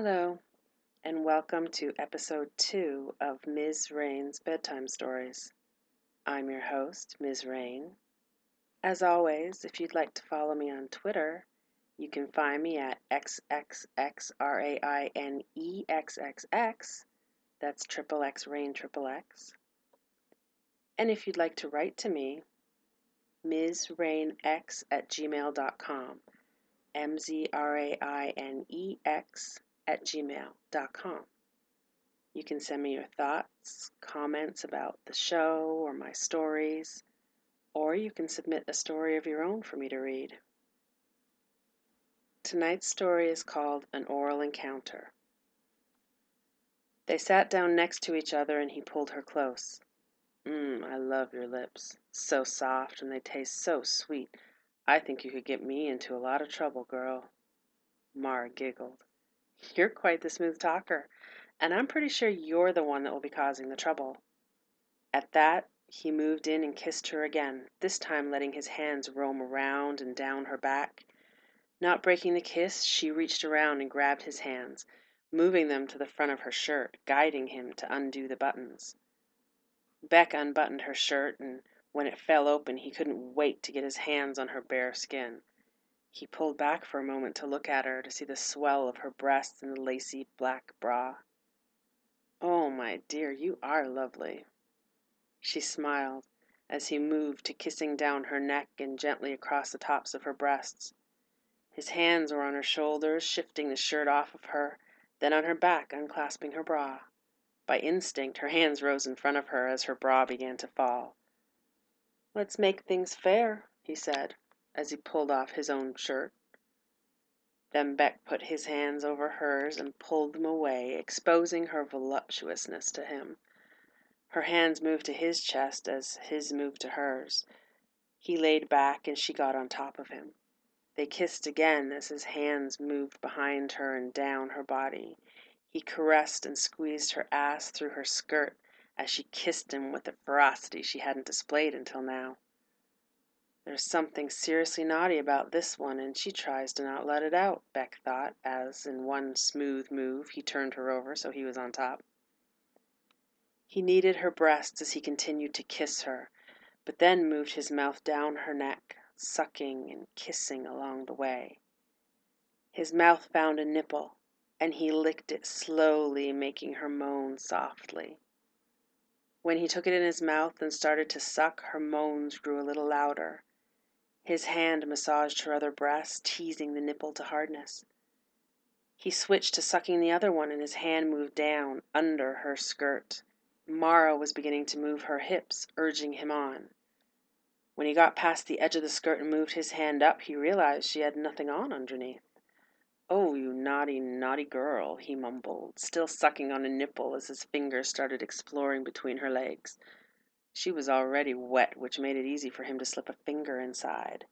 Hello, and welcome to episode two of Ms. Raine's Bedtime Stories. I'm your host, Ms. Raine. As always, if you'd like to follow me on Twitter, you can find me at XXXRAINEXXX. That's triple X Rain triple X. And if you'd like to write to me, MzRaineX at gmail.com. M Z R A I N E X at gmail.com. You can send me your thoughts, comments about the show or my stories, or you can submit a story of your own for me to read. Tonight's story is called An Oral Encounter. They sat down next to each other and he pulled her close. Mmm, I love your lips. So soft and they taste so sweet. I think you could get me into a lot of trouble, girl. Mara giggled. You're quite the smooth talker, and I'm pretty sure you're the one that will be causing the trouble. At that, he moved in and kissed her again, this time letting his hands roam around and down her back. Not breaking the kiss, she reached around and grabbed his hands, moving them to the front of her shirt, guiding him to undo the buttons. Beck unbuttoned her shirt, and when it fell open he couldn't wait to get his hands on her bare skin. He pulled back for a moment to look at her, to see the swell of her breasts and the lacy black bra. Oh, my dear, you are lovely. She smiled as he moved to kissing down her neck and gently across the tops of her breasts. His hands were on her shoulders, shifting the shirt off of her, then on her back, unclasping her bra. By instinct, her hands rose in front of her as her bra began to fall. Let's make things fair, he said, as he pulled off his own shirt. Then Beck put his hands over hers and pulled them away, exposing her voluptuousness to him. Her hands moved to his chest as his moved to hers. He laid back and she got on top of him. They kissed again as his hands moved behind her and down her body. He caressed and squeezed her ass through her skirt as she kissed him with a ferocity she hadn't displayed until now. There's something seriously naughty about this one, and she tries to not let it out, Beck thought, as in one smooth move he turned her over so he was on top. He kneaded her breasts as he continued to kiss her, but then moved his mouth down her neck, sucking and kissing along the way. His mouth found a nipple, and he licked it slowly, making her moan softly. When he took it in his mouth and started to suck, her moans grew a little louder. His hand massaged her other breast, teasing the nipple to hardness. He switched to sucking the other one, and his hand moved down under her skirt. Mara was beginning to move her hips, urging him on. When he got past the edge of the skirt and moved his hand up, he realized she had nothing on underneath. Oh, you naughty, naughty girl, he mumbled, still sucking on a nipple as his fingers started exploring between her legs. She was already wet, which made it easy for him to slip a finger inside.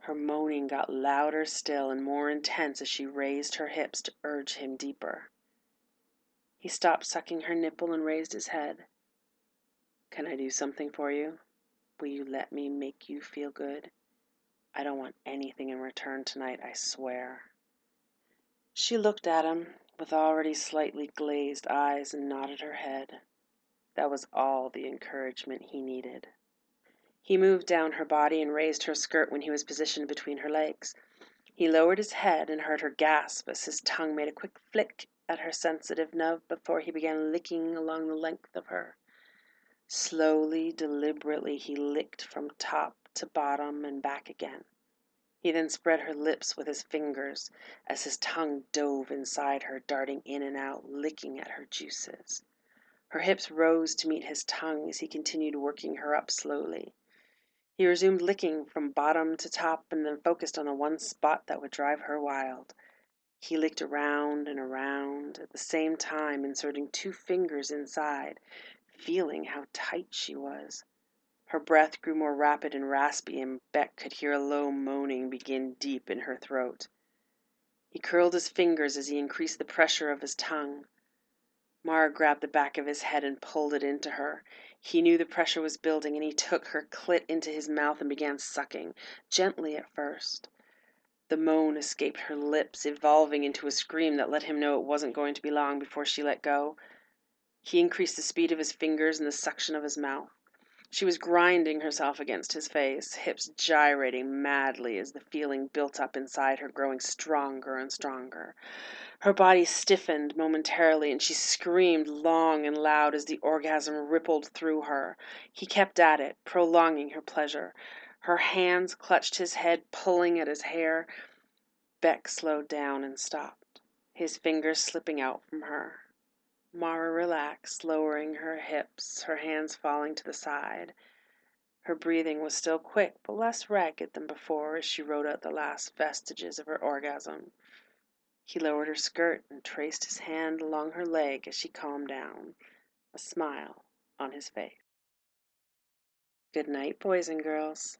Her moaning got louder still and more intense as she raised her hips to urge him deeper. He stopped sucking her nipple and raised his head. Can I do something for you? Will you let me make you feel good? I don't want anything in return tonight, I swear. She looked at him with already slightly glazed eyes and nodded her head. That was all the encouragement he needed. He moved down her body and raised her skirt when he was positioned between her legs. He lowered his head and heard her gasp as his tongue made a quick flick at her sensitive nub before he began licking along the length of her. Slowly, deliberately, he licked from top to bottom and back again. He then spread her lips with his fingers as his tongue dove inside her, darting in and out, licking at her juices. Her hips rose to meet his tongue as he continued working her up slowly. He resumed licking from bottom to top and then focused on the one spot that would drive her wild. He licked around and around, at the same time inserting two fingers inside, feeling how tight she was. Her breath grew more rapid and raspy, and Beck could hear a low moaning begin deep in her throat. He curled his fingers as he increased the pressure of his tongue. Mara grabbed the back of his head and pulled it into her. He knew the pressure was building, and he took her clit into his mouth and began sucking, gently at first. The moan escaped her lips, evolving into a scream that let him know it wasn't going to be long before she let go. He increased the speed of his fingers and the suction of his mouth. She was grinding herself against his face, hips gyrating madly as the feeling built up inside her, growing stronger and stronger. Her body stiffened momentarily and she screamed long and loud as the orgasm rippled through her. He kept at it, prolonging her pleasure. Her hands clutched his head, pulling at his hair. Beck slowed down and stopped, his fingers slipping out from her. Mara relaxed, lowering her hips, her hands falling to the side. Her breathing was still quick, but less ragged than before as she wrote out the last vestiges of her orgasm. He lowered her skirt and traced his hand along her leg as she calmed down, a smile on his face. Good night, boys and girls.